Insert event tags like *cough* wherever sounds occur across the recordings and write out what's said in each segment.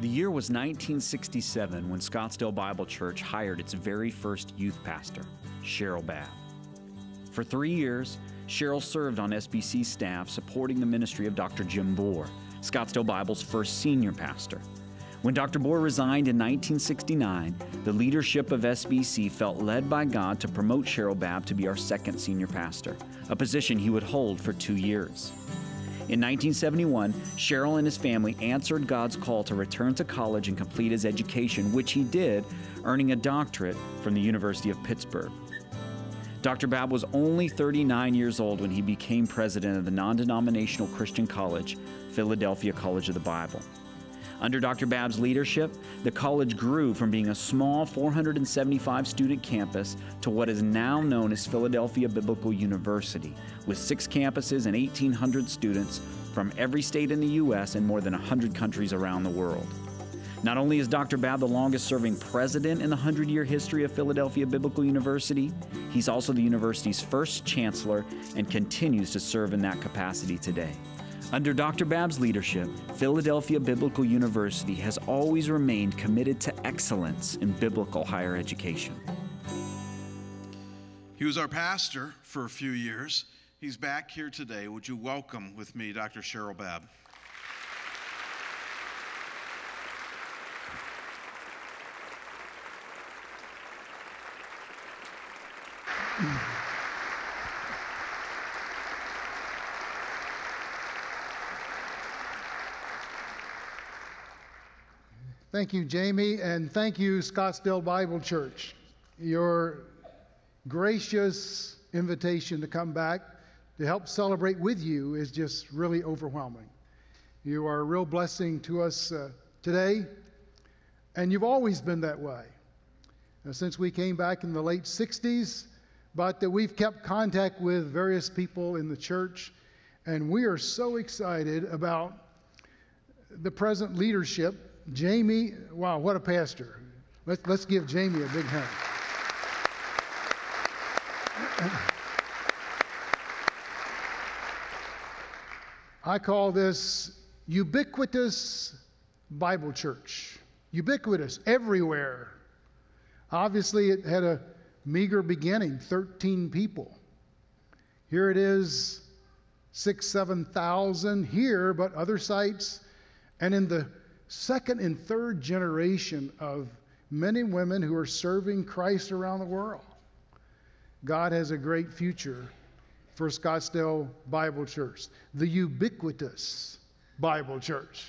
The year was 1967 when Scottsdale Bible Church hired its very first youth pastor, Sherrill Babb. For three years, Sherrill served on SBC staff supporting the ministry of Dr. Jim Bohr, Scottsdale Bible's first senior pastor. When Dr. Bohr resigned in 1969, the leadership of SBC felt led by God to promote Sherrill Babb to be our second senior pastor, a position he would hold for two years. In 1971, Sherrill and his family answered God's call to return to college and complete his education, which he did, earning a doctorate from the University of Pittsburgh. Dr. Babb was only 39 years old when he became president of the non denominational Christian college, Philadelphia College of the Bible. Under Dr. Babb's leadership, the college grew from being a small 475 student campus to what is now known as Philadelphia Biblical University, with six campuses and 1,800 students from every state in the U.S. and more than 100 countries around the world. Not only is Dr. Babb the longest serving president in the 100 year history of Philadelphia Biblical University, he's also the university's first chancellor and continues to serve in that capacity today. Under Dr. Babb's leadership, Philadelphia Biblical University has always remained committed to excellence in biblical higher education. He was our pastor for a few years. He's back here today. Would you welcome with me Dr. Sherrill Babb? Thank you, Jamie, and thank you, Scottsdale Bible Church. Your gracious invitation to come back to help celebrate with you is just really overwhelming. You are a real blessing to us uh, today, and you've always been that way since we came back in the late 60s. But uh, we've kept contact with various people in the church, and we are so excited about the present leadership Jamie, wow, what a pastor. Let's, let's give Jamie a big hand. I call this ubiquitous Bible church. Ubiquitous, everywhere. Obviously, it had a meager beginning 13 people. Here it is, six, 7,000 here, but other sites. And in the second and third generation of men and women who are serving Christ around the world. God has a great future for Scottsdale Bible Church, the ubiquitous Bible Church.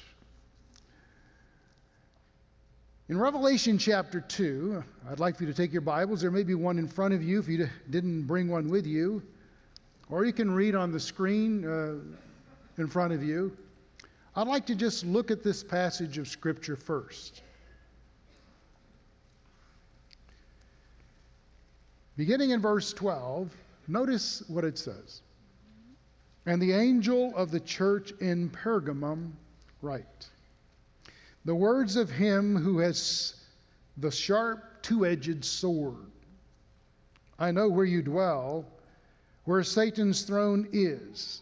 In Revelation chapter 2, I'd like for you to take your Bibles. There may be one in front of you if you didn't bring one with you, or you can read on the screen uh, in front of you. I'd like to just look at this passage of Scripture first. Beginning in verse 12, notice what it says. And the angel of the church in Pergamum write The words of him who has the sharp two edged sword. I know where you dwell, where Satan's throne is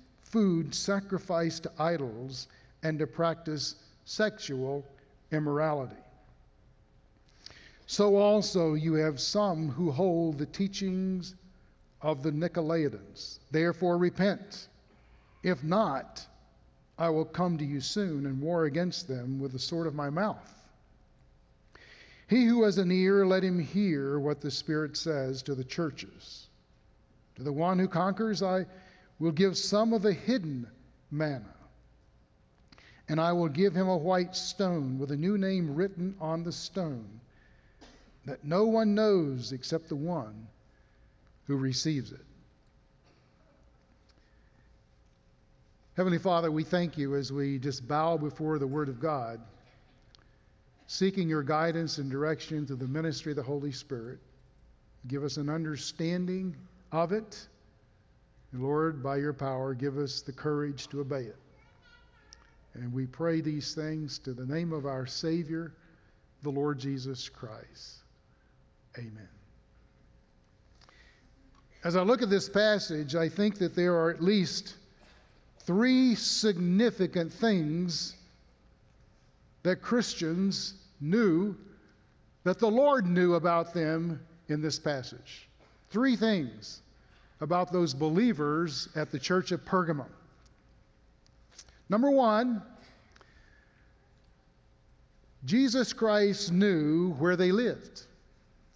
food sacrificed to idols and to practice sexual immorality. So also you have some who hold the teachings of the Nicolaitans. Therefore repent. If not, I will come to you soon and war against them with the sword of my mouth. He who has an ear, let him hear what the Spirit says to the churches. To the one who conquers, I will give some of the hidden manna. And I will give him a white stone with a new name written on the stone that no one knows except the one who receives it. Heavenly Father, we thank you as we just bow before the Word of God. seeking your guidance and direction through the ministry of the Holy Spirit. Give us an understanding of it. Lord, by your power, give us the courage to obey it. And we pray these things to the name of our Savior, the Lord Jesus Christ. Amen. As I look at this passage, I think that there are at least three significant things that Christians knew that the Lord knew about them in this passage. Three things about those believers at the church of Pergamum. Number one, Jesus Christ knew where they lived.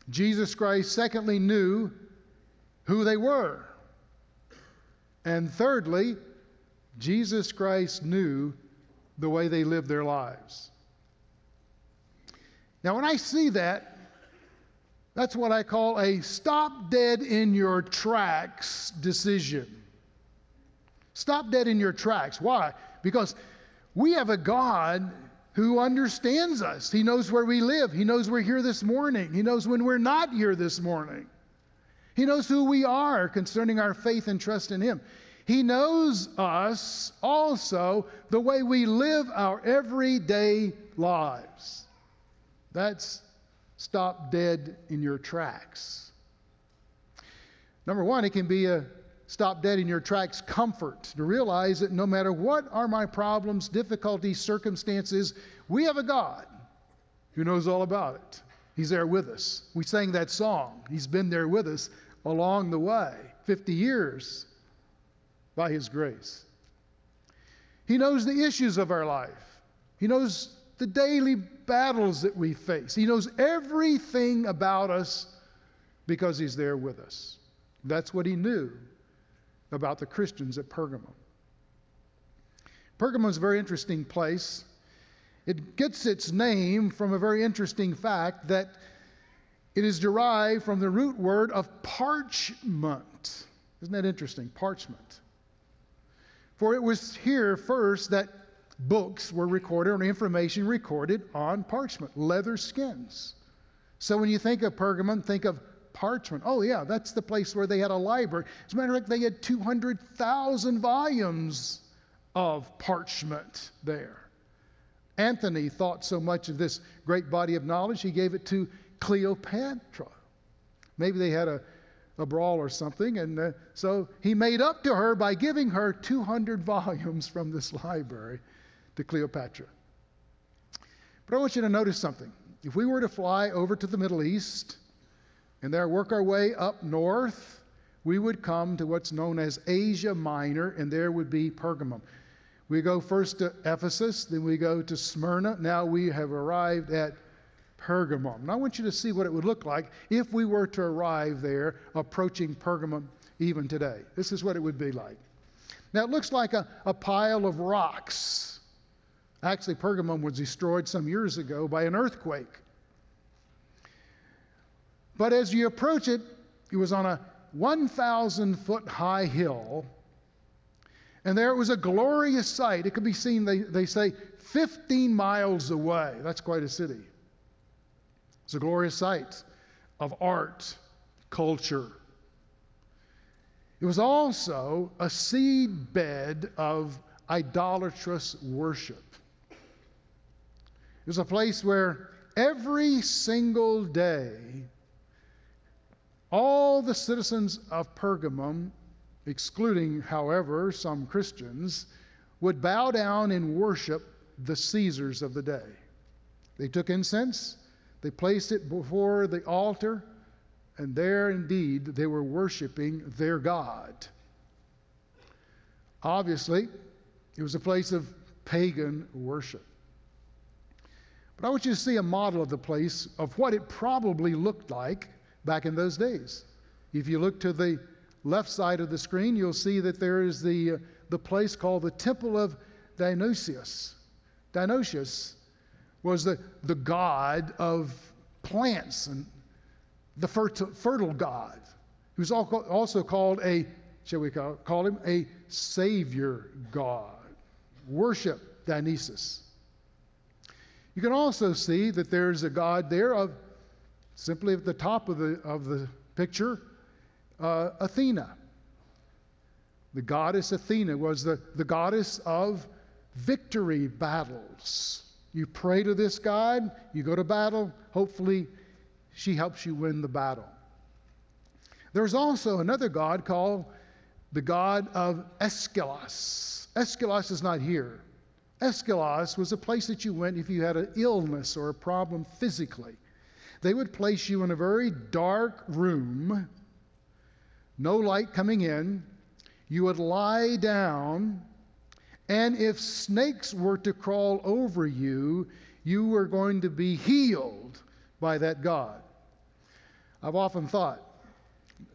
Jesus Christ, secondly, knew who they were. And thirdly, Jesus Christ knew the way they lived their lives. Now, when I see that, that's what I call a stop dead in your tracks decision. Stop dead in your tracks. Why? Because we have a God who understands us. He knows where we live. He knows we're here this morning. He knows when we're not here this morning. He knows who we are concerning our faith and trust in Him. He knows us also the way we live our everyday lives. That's stop dead in your tracks. Number one, it can be a stop dead in your tracks comfort to realize that no matter what are my problems, difficulties, circumstances, we have a God who knows all about it. He's there with us. We sang that song. He's been there with us along the way, 50 years by His grace. He knows the issues of our life. He knows the daily battles that we face. He knows everything about us because He's there with us. That's what He knew about the Christians at Pergamum. Pergamum is a very interesting place. It gets its name from a very interesting fact that it is derived from the root word of parchment. Isn't that interesting? Parchment. For it was here first that books were recorded or information recorded on parchment, leather skins. So when you think of Pergamum, think of parchment. Oh, yeah, that's the place where they had a library. As a matter of fact, they had 200,000 volumes of parchment there. Anthony thought so much of this great body of knowledge, he gave it to Cleopatra. Maybe they had a, a brawl or something, and uh, so he made up to her by giving her 200 *laughs* volumes from this library to Cleopatra. But I want you to notice something. If we were to fly over to the Middle East and there work our way up north, we would come to what's known as Asia Minor, and there would be Pergamum. We go first to Ephesus, then we go to Smyrna. Now we have arrived at Pergamum. And I want you to see what it would look like if we were to arrive there approaching Pergamum even today. This is what it would be like. Now it looks like a, a pile of rocks. Actually, Pergamum was destroyed some years ago by an earthquake. But as you approach it, it was on a 1,000 foot high hill and there it was a glorious sight. It could be seen, they, they say, 15 miles away. That's quite a city. It's a glorious sight of art, culture. It was also a seed bed of idolatrous worship. Was a place where every single day, all the citizens of Pergamum excluding, however, some Christians, would bow down and worship the Caesars of the day. They took incense, they placed it before the altar, and there indeed they were worshiping their God. Obviously, it was a place of pagan worship. But I want you to see a model of the place of what it probably looked like back in those days. If you look to the left side of the screen, you'll see that there is the, uh, the place called the Temple of Dionysius. Dionysius was the, the god of plants and the fertile, fertile god. He was also called a, shall we call, call him, a savior god. Worship Dionysus. You can also see that there's a god there of simply at the top of the, of the picture, uh, Athena. The goddess Athena was the, the goddess of victory battles. You pray to this God, you go to battle, hopefully, she helps you win the battle. There's also another god called the god of Aeschylus. Aeschylus is not here. Aeschylus was a place that you went if you had an illness or a problem physically. They would place you in a very dark room, no light coming in. You would lie down, and if snakes were to crawl over you, you were going to be healed by that God. I've often thought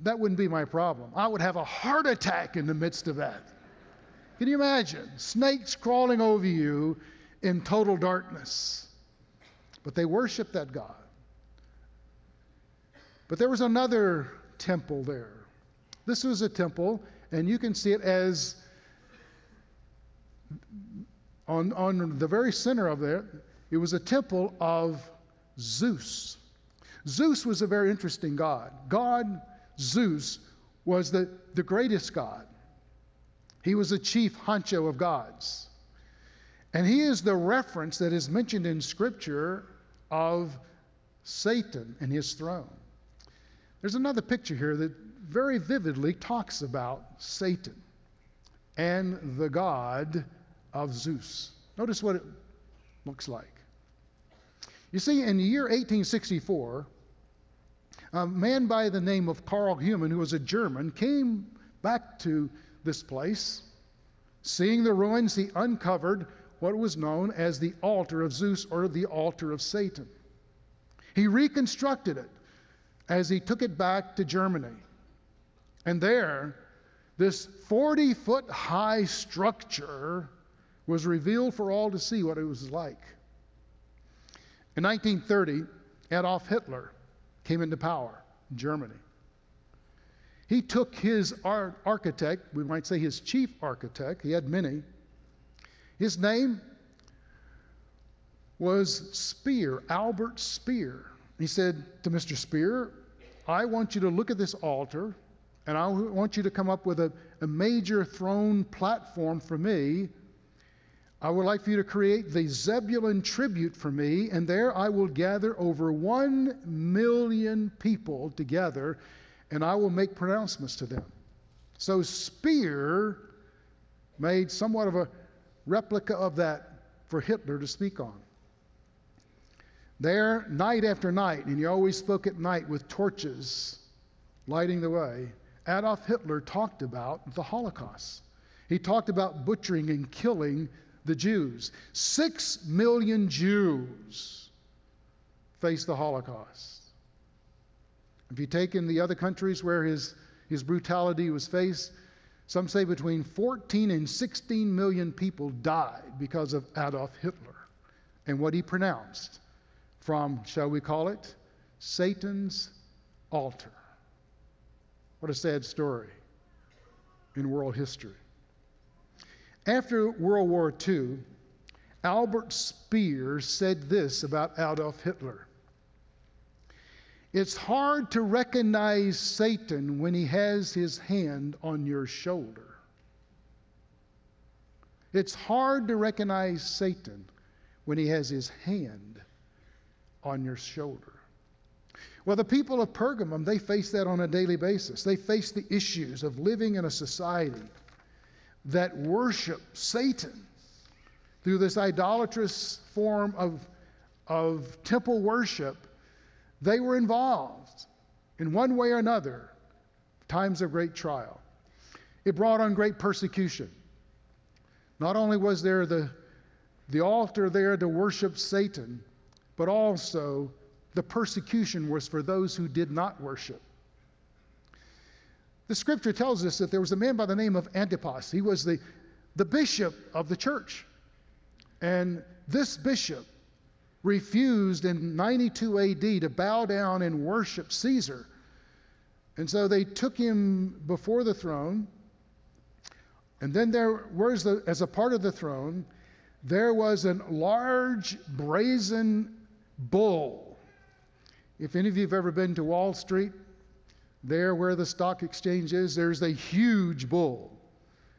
that wouldn't be my problem. I would have a heart attack in the midst of that. Can you imagine? Snakes crawling over you in total darkness. But they worship that God. But there was another temple there. This was a temple, and you can see it as on, on the very center of it, it was a temple of Zeus. Zeus was a very interesting god. God, Zeus, was the, the greatest god. He was the chief honcho of gods. And he is the reference that is mentioned in Scripture of Satan and his throne. There's another picture here that very vividly talks about Satan and the god of Zeus. Notice what it looks like. You see, in the year 1864, a man by the name of Karl Humann, who was a German, came back to this place. Seeing the ruins, he uncovered what was known as the altar of Zeus or the altar of Satan. He reconstructed it as he took it back to Germany. And there, this 40 foot high structure was revealed for all to see what it was like. In 1930, Adolf Hitler came into power in Germany. He took his architect, we might say his chief architect, he had many. His name was Speer, Albert Speer. He said to Mr. Speer, I want you to look at this altar, and I want you to come up with a, a major throne platform for me. I would like for you to create the Zeppelin tribune for me, and there I will gather over one million people together, and I will make pronouncements to them. So Speer made somewhat of a replica of that for Hitler to speak on. There, night after night, and he always spoke at night with torches lighting the way, Adolf Hitler talked about the Holocaust. He talked about butchering and killing the Jews. Six million Jews faced the Holocaust. If you take in the other countries where his, his brutality was faced, some say between 14 and 16 million people died because of Adolf Hitler and what he pronounced from, shall we call it, Satan's altar. What a sad story in world history. After World War II, Albert Speer said this about Adolf Hitler It's hard to recognize Satan when he has his hand on your shoulder. It's hard to recognize Satan when he has his hand on your shoulder. Well, the people of Pergamum, they face that on a daily basis. They face the issues of living in a society that worship Satan through this idolatrous form of, of temple worship. They were involved in one way or another, times of great trial. It brought on great persecution. Not only was there the, the altar there to worship Satan, but also the persecution was for those who did not worship. The scripture tells us that there was a man by the name of Antipas. He was the, the bishop of the church. And this bishop refused in 92 AD to bow down and worship Caesar. And so they took him before the throne. And then there was, the, as a part of the throne, there was a large brazen bull. If any of you have ever been to Wall Street, there where the stock exchange is, there's a huge bull.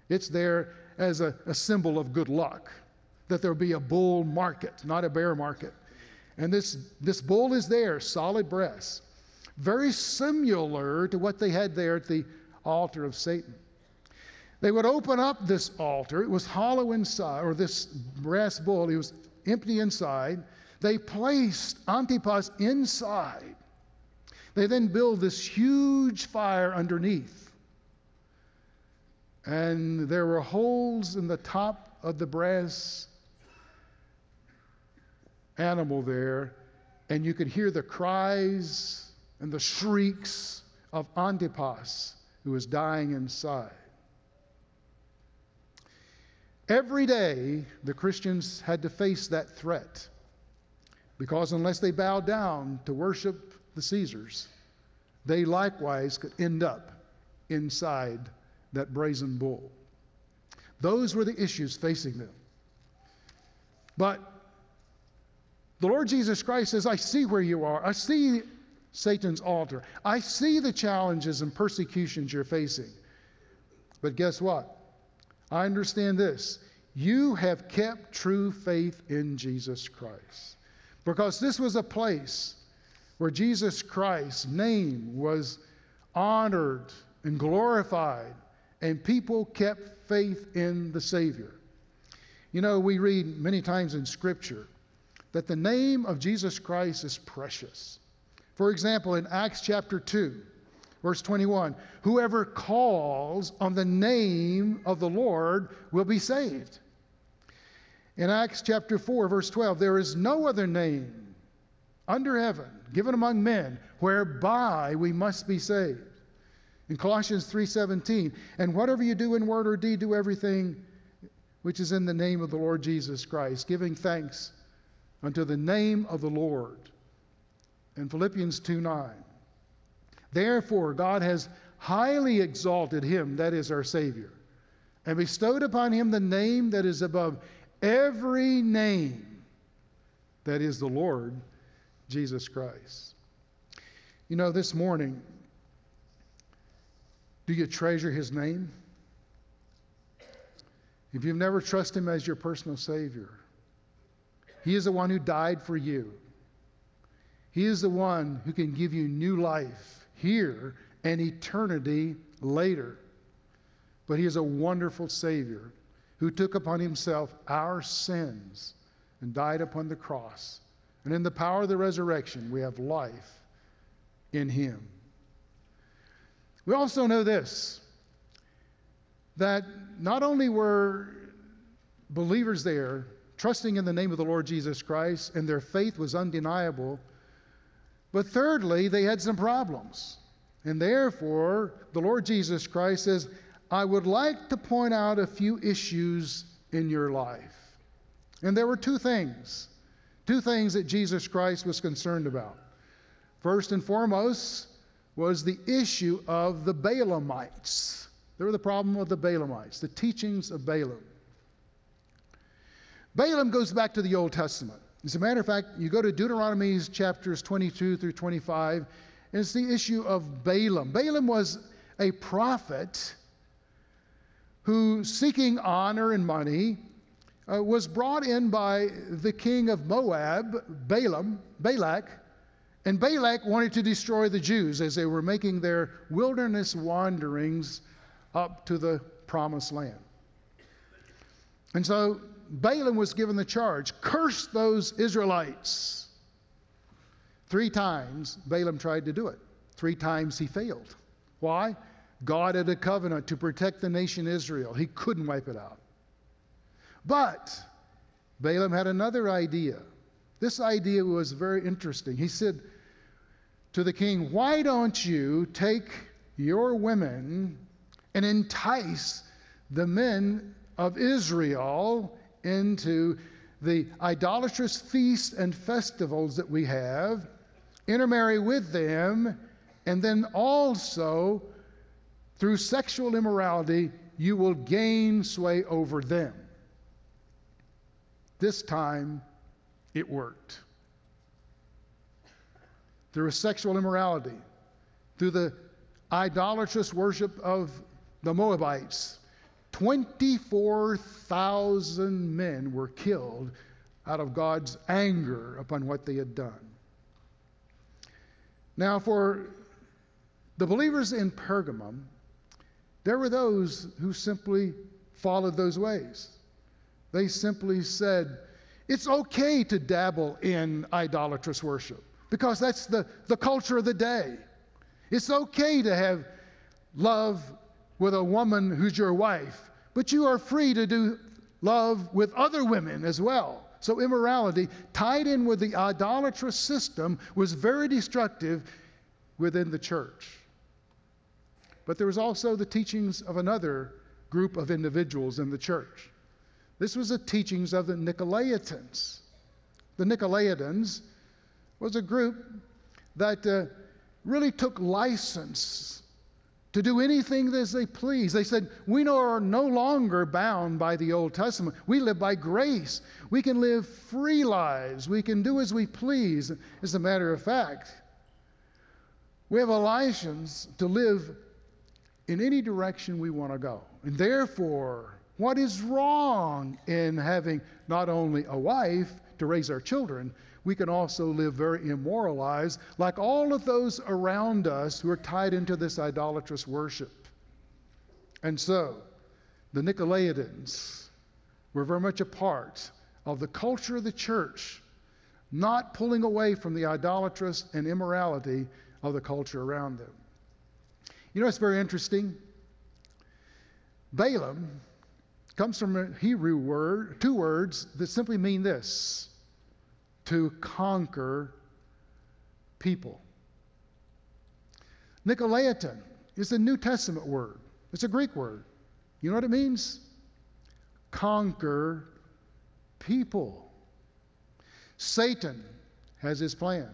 It's there as a, a symbol of good luck, that there'll be a bull market, not a bear market. And this, this bull is there, solid brass, very similar to what they had there at the altar of Satan. They would open up this altar. It was hollow inside, or this brass bull, it was empty inside. They placed Antipas inside. They then build this huge fire underneath. And there were holes in the top of the brass animal there, and you could hear the cries and the shrieks of Antipas, who was dying inside. Every day, the Christians had to face that threat because unless they bowed down to worship the Caesars, they likewise could end up inside that brazen bull. Those were the issues facing them. But the Lord Jesus Christ says, I see where you are. I see Satan's altar. I see the challenges and persecutions you're facing. But guess what? I understand this. You have kept true faith in Jesus Christ. Because this was a place where Jesus Christ's name was honored and glorified, and people kept faith in the Savior. You know, we read many times in Scripture that the name of Jesus Christ is precious. For example, in Acts chapter 2, Verse 21 Whoever calls on the name of the Lord will be saved. In Acts chapter 4, verse 12, there is no other name under heaven given among men whereby we must be saved. In Colossians 3:17, and whatever you do in word or deed, do everything which is in the name of the Lord Jesus Christ, giving thanks unto the name of the Lord. In Philippians 2 9. Therefore, God has highly exalted him, that is our Savior, and bestowed upon him the name that is above every name, that is the Lord Jesus Christ. You know, this morning, do you treasure his name? If you've never trusted him as your personal Savior, he is the one who died for you. He is the one who can give you new life here and eternity later. But he is a wonderful Savior who took upon himself our sins and died upon the cross. And in the power of the resurrection, we have life in him. We also know this that not only were believers there trusting in the name of the Lord Jesus Christ and their faith was undeniable, but thirdly, they had some problems. And therefore, the Lord Jesus Christ says, I would like to point out a few issues in your life. And there were two things, two things that Jesus Christ was concerned about. First and foremost was the issue of the Balaamites. There were the problem of the Balaamites, the teachings of Balaam. Balaam goes back to the Old Testament. As a matter of fact, you go to Deuteronomy chapters 22 through 25, and it's the issue of Balaam. Balaam was a prophet who, seeking honor and money, uh, was brought in by the king of Moab, Balaam, Balak, and Balak wanted to destroy the Jews as they were making their wilderness wanderings up to the promised land. And so Balaam was given the charge curse those Israelites. Three times Balaam tried to do it, three times he failed. Why? God had a covenant to protect the nation Israel, he couldn't wipe it out. But Balaam had another idea. This idea was very interesting. He said to the king, Why don't you take your women and entice the men of Israel into the idolatrous feasts and festivals that we have, intermarry with them, and then also through sexual immorality, you will gain sway over them. this time it worked. Through sexual immorality, through the idolatrous worship of the Moabites, 24,000 men were killed out of God's anger upon what they had done. Now, for the believers in Pergamum, there were those who simply followed those ways. They simply said, it's okay to dabble in idolatrous worship because that's the, the culture of the day. It's okay to have love with a woman who's your wife, but you are free to do love with other women as well. So, immorality, tied in with the idolatrous system, was very destructive within the church. But there was also the teachings of another group of individuals in the church. This was the teachings of the Nicolaitans. The Nicolaitans was a group that uh, really took license to do anything as they please. They said, We are no longer bound by the Old Testament. We live by grace. We can live free lives. We can do as we please. As a matter of fact, we have a license to live in any direction we want to go. And therefore, what is wrong in having not only a wife to raise our children, we can also live very immoral lives, like all of those around us who are tied into this idolatrous worship. And so, the Nicolaitans were very much a part of the culture of the church, not pulling away from the idolatrous and immorality of the culture around them. You know, it's very interesting. Balaam comes from a Hebrew word, two words that simply mean this to conquer people. Nicolaitan is a New Testament word, it's a Greek word. You know what it means? Conquer people. Satan has his plan.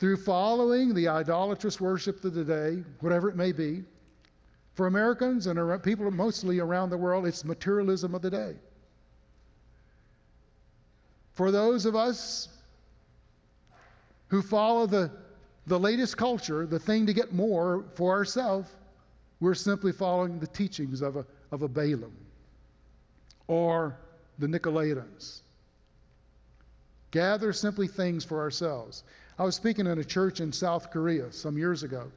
Through following the idolatrous worship of the day, whatever it may be, for Americans and people mostly around the world, it's materialism of the day. For those of us who follow the, the latest culture, the thing to get more for ourselves, we're simply following the teachings of a, of a Balaam or the Nicolaitans. Gather simply things for ourselves. I was speaking in a church in South Korea some years ago.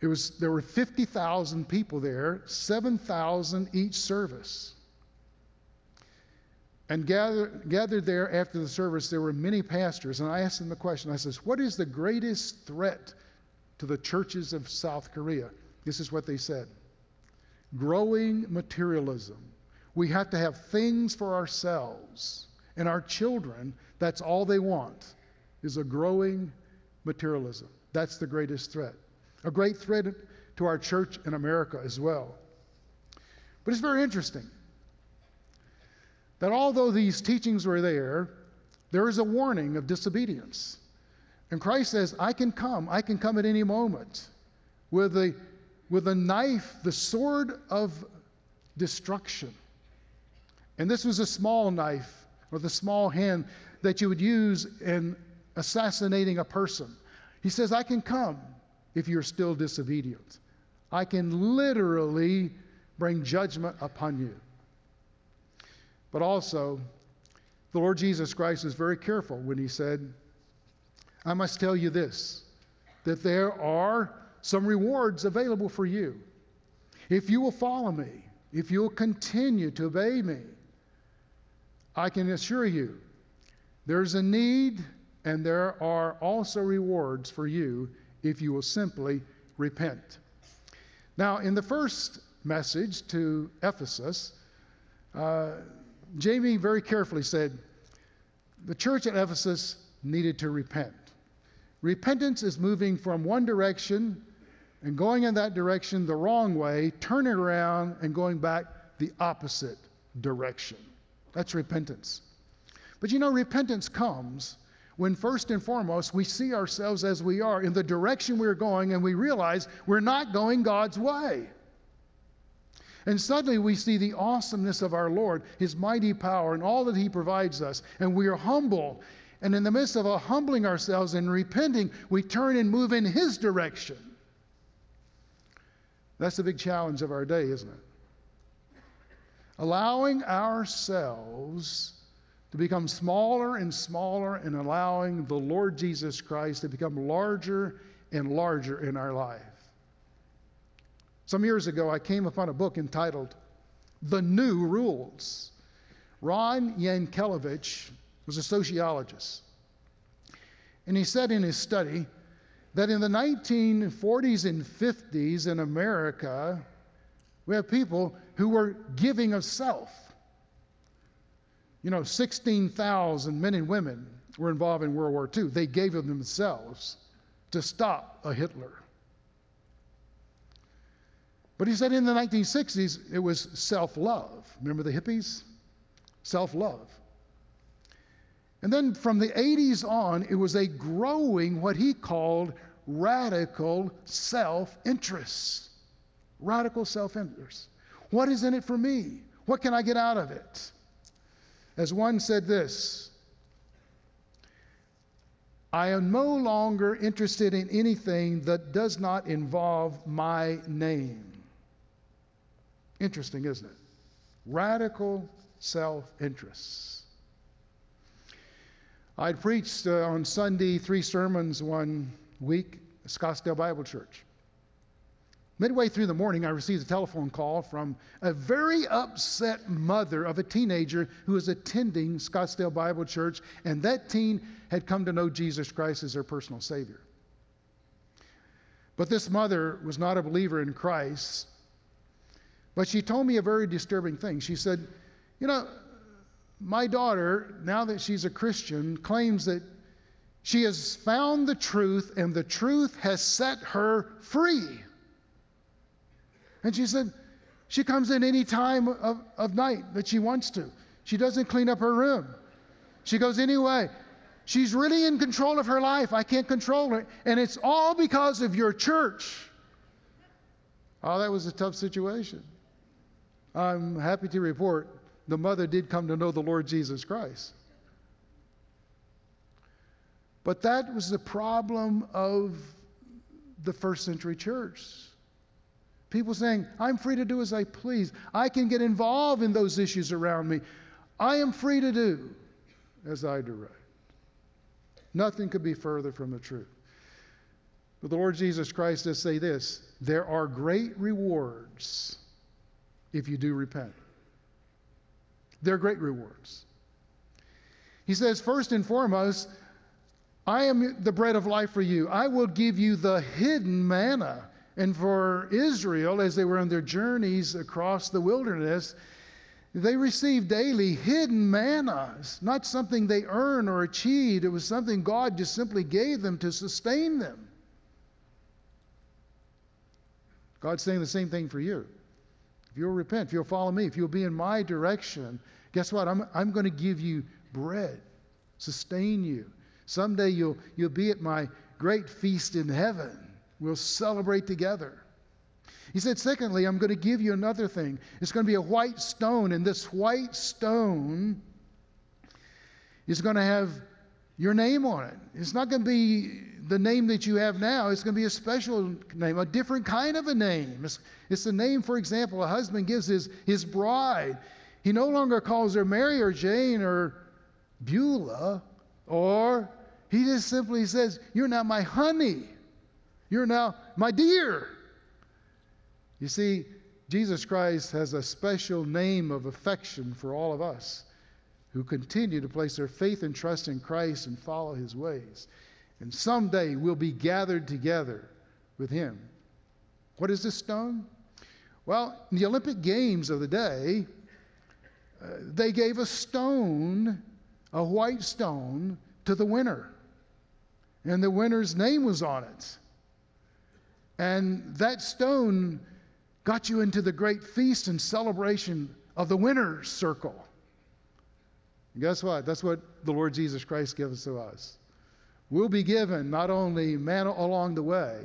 It was, there were 50,000 people there, 7,000 each service. And gather, gathered there after the service, there were many pastors. And I asked them the question I says, What is the greatest threat to the churches of South Korea? This is what they said growing materialism. We have to have things for ourselves and our children. That's all they want, is a growing materialism. That's the greatest threat. A great threat to our church in America as well. But it's very interesting that although these teachings were there, there is a warning of disobedience. And Christ says, I can come, I can come at any moment with a, with a knife, the sword of destruction. And this was a small knife or the small hand that you would use in assassinating a person. He says, I can come if you're still disobedient. I can literally bring judgment upon you. But also, the Lord Jesus Christ was very careful when he said, I must tell you this, that there are some rewards available for you. If you will follow me, if you will continue to obey me, I can assure you there's a need and there are also rewards for you if you will simply repent. Now, in the first message to Ephesus, uh, Jamie very carefully said the church at Ephesus needed to repent. Repentance is moving from one direction and going in that direction the wrong way, turning around and going back the opposite direction. That's repentance. But you know, repentance comes when first and foremost we see ourselves as we are in the direction we're going and we realize we're not going God's way. And suddenly we see the awesomeness of our Lord, His mighty power, and all that He provides us. And we are humble. And in the midst of humbling ourselves and repenting, we turn and move in His direction. That's the big challenge of our day, isn't it? Allowing ourselves to become smaller and smaller and allowing the Lord Jesus Christ to become larger and larger in our life. Some years ago, I came upon a book entitled The New Rules. Ron Yankelovich was a sociologist. And he said in his study that in the 1940s and 50s in America, we have people who were giving of self. You know, 16,000 men and women were involved in World War II. They gave of themselves to stop a Hitler. But he said in the 1960s, it was self love. Remember the hippies? Self love. And then from the 80s on, it was a growing, what he called radical self interest. Radical self interest. What is in it for me? What can I get out of it? As one said this I am no longer interested in anything that does not involve my name. Interesting, isn't it? Radical self interest. I'd preached uh, on Sunday three sermons one week at Scottsdale Bible Church. Midway through the morning, I received a telephone call from a very upset mother of a teenager who was attending Scottsdale Bible Church, and that teen had come to know Jesus Christ as their personal Savior. But this mother was not a believer in Christ, but she told me a very disturbing thing. She said, You know, my daughter, now that she's a Christian, claims that she has found the truth and the truth has set her free. And she said, she comes in any time of, of night that she wants to. She doesn't clean up her room. She goes anyway. She's really in control of her life. I can't control her. And it's all because of your church. Oh, that was a tough situation. I'm happy to report the mother did come to know the Lord Jesus Christ. But that was the problem of the first century church. People saying, I'm free to do as I please. I can get involved in those issues around me. I am free to do as I direct. Nothing could be further from the truth. But the Lord Jesus Christ does say this there are great rewards if you do repent. There are great rewards. He says, first and foremost, I am the bread of life for you. I will give you the hidden manna. And for Israel, as they were on their journeys across the wilderness, they received daily hidden manna, it's not something they earned or achieved. It was something God just simply gave them to sustain them. God's saying the same thing for you. If you'll repent, if you'll follow me, if you'll be in my direction, guess what? I'm, I'm going to give you bread, sustain you. Someday you'll, you'll be at my great feast in heaven. We'll celebrate together. He said, secondly, I'm going to give you another thing. It's going to be a white stone, and this white stone is going to have your name on it. It's not going to be the name that you have now, is going to be a special name, a different kind of a name. It's, it's the name, for example, a husband gives his, his bride. He no longer calls her Mary or Jane or Beulah, or he just simply says, You're now my honey. You're now my dear. You see, Jesus Christ has a special name of affection for all of us who continue to place their faith and trust in Christ and follow his ways. And someday we'll be gathered together with him. What is this stone? Well, in the Olympic Games of the day, uh, they gave a stone, a white stone, to the winner. And the winner's name was on it. And that stone got you into the great feast and celebration of the winner's circle. And guess what? That's what the Lord Jesus Christ gives to us. We'll be given not only manna along the way,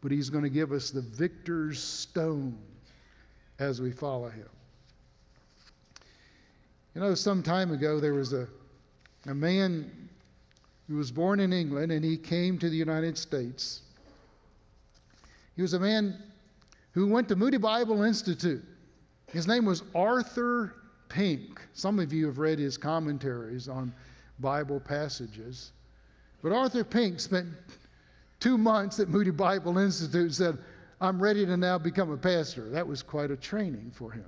but He's going to give us the victor's stone as we follow him. You know, some time ago there was a, a man who was born in England and he came to the United States. He was a man who went to Moody Bible Institute. His name was Arthur Pink. Some of you have read his commentaries on Bible passages. But Arthur Pink spent two months at Moody Bible Institute and said, I'm ready to now become a pastor. That was quite a training for him.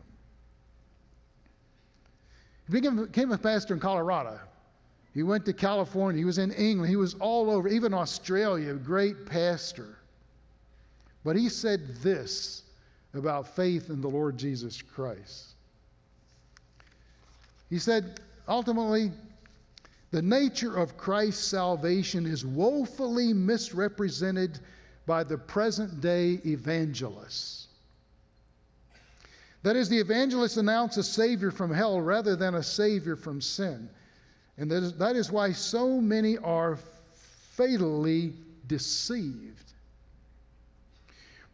He became a pastor in Colorado. He went to California. He was in England. He was all over, even Australia, great pastor. But he said this about faith in the Lord Jesus Christ. He said, ultimately, the nature of Christ's salvation is woefully misrepresented by the present day evangelists. That is, the evangelists announce a Savior from hell rather than a Savior from sin. And that is, that is why so many are fatally deceived.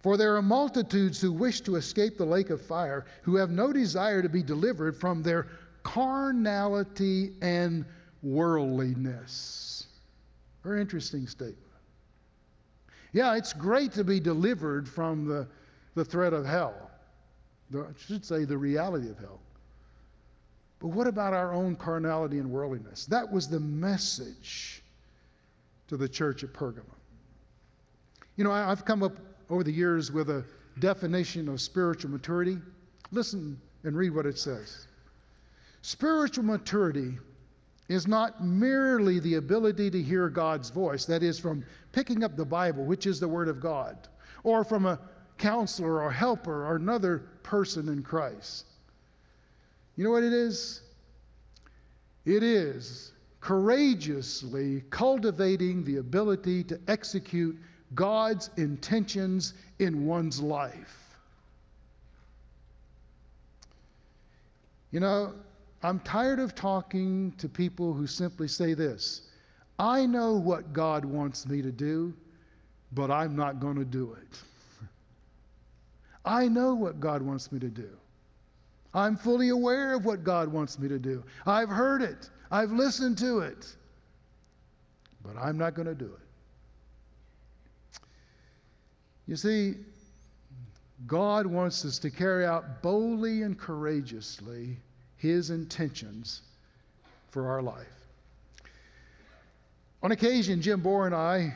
For there are multitudes who wish to escape the lake of fire, who have no desire to be delivered from their carnality and worldliness. Very interesting statement. Yeah, it's great to be delivered from the, the threat of hell. I should say the reality of hell. But what about our own carnality and worldliness? That was the message to the church at Pergamum. You know, I've come up over the years with a definition of spiritual maturity. Listen and read what it says. Spiritual maturity is not merely the ability to hear God's voice, that is, from picking up the Bible, which is the Word of God, or from a counselor or helper or another person in Christ. You know what it is? It is courageously cultivating the ability to execute God's intentions in one's life. You know, I'm tired of talking to people who simply say this I know what God wants me to do, but I'm not going to do it. *laughs* I know what God wants me to do. I'm fully aware of what God wants me to do. I've heard it, I've listened to it, but I'm not going to do it. You see, God wants us to carry out boldly and courageously his intentions for our life. On occasion, Jim Bohr and I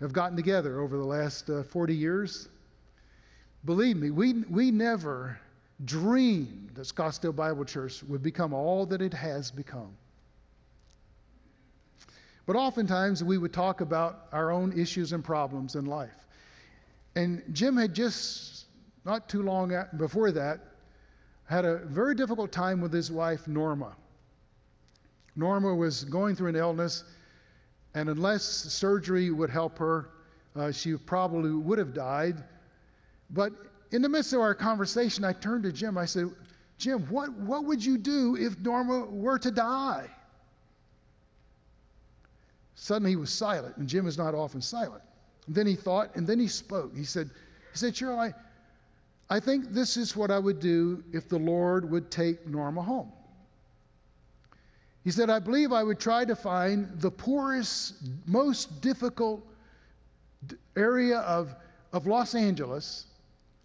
have gotten together over the last uh, 40 years. Believe me, we, we never dreamed that Scottsdale Bible Church would become all that it has become. But oftentimes we would talk about our own issues and problems in life. And Jim had just, not too long before that, had a very difficult time with his wife, Norma. Norma was going through an illness, and unless surgery would help her, uh, she probably would have died. But in the midst of our conversation, I turned to Jim. I said, Jim, what, what would you do if Norma were to die? Suddenly he was silent, and Jim is not often silent. And then he thought, and then he spoke. He said, he said, Sherrill, I, I think this is what I would do if the Lord would take Norma home. He said, I believe I would try to find the poorest, most difficult area of, of Los Angeles.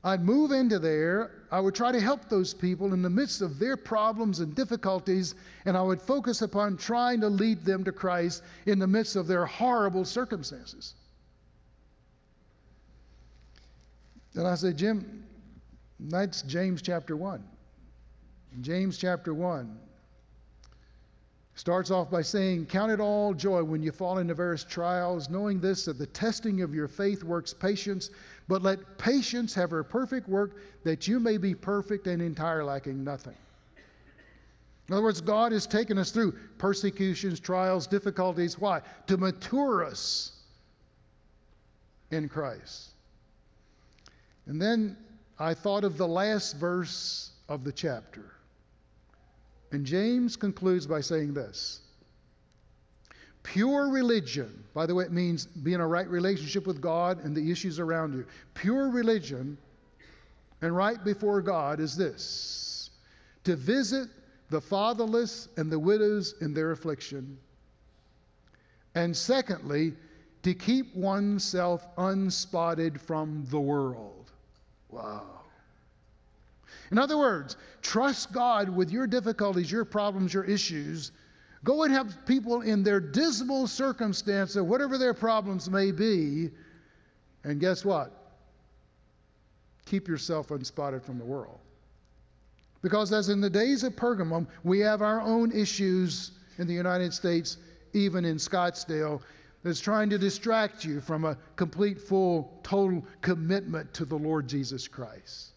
I'd move into there. I would try to help those people in the midst of their problems and difficulties, and I would focus upon trying to lead them to Christ in the midst of their horrible circumstances. And I said, Jim, that's James chapter 1. James chapter 1 starts off by saying, Count it all joy when you fall into various trials, knowing this, that the testing of your faith works patience, but let patience have her perfect work, that you may be perfect and entire, lacking nothing. In other words, God has taken us through persecutions, trials, difficulties. Why? To mature us in Christ. And then I thought of the last verse of the chapter. And James concludes by saying this Pure religion, by the way, it means being in a right relationship with God and the issues around you. Pure religion and right before God is this to visit the fatherless and the widows in their affliction. And secondly, to keep oneself unspotted from the world. Wow. In other words, trust God with your difficulties, your problems, your issues. Go and help people in their dismal circumstance, or whatever their problems may be. And guess what? Keep yourself unspotted from the world. Because, as in the days of Pergamum, we have our own issues in the United States, even in Scottsdale, that's trying to distract you from a complete, full, total commitment to the Lord Jesus Christ.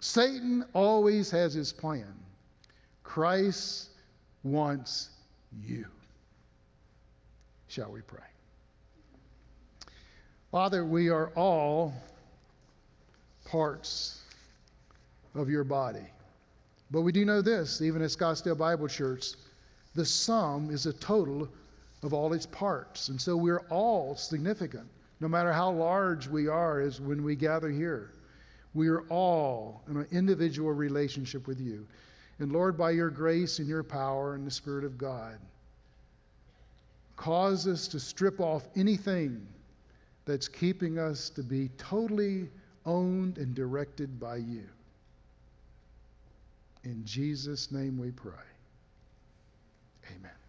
Satan always has his plan. Christ wants you. Shall we pray? Father, we are all parts of your body. But we do know this, even at Scottsdale Bible Church, the sum is a total of all its parts. And so we're all significant, no matter how large we are as when we gather here. We are all in an individual relationship with you. And Lord, by your grace and your power and the Spirit of God, cause us to strip off anything that's keeping us to be totally owned and directed by you. In Jesus' name we pray. Amen.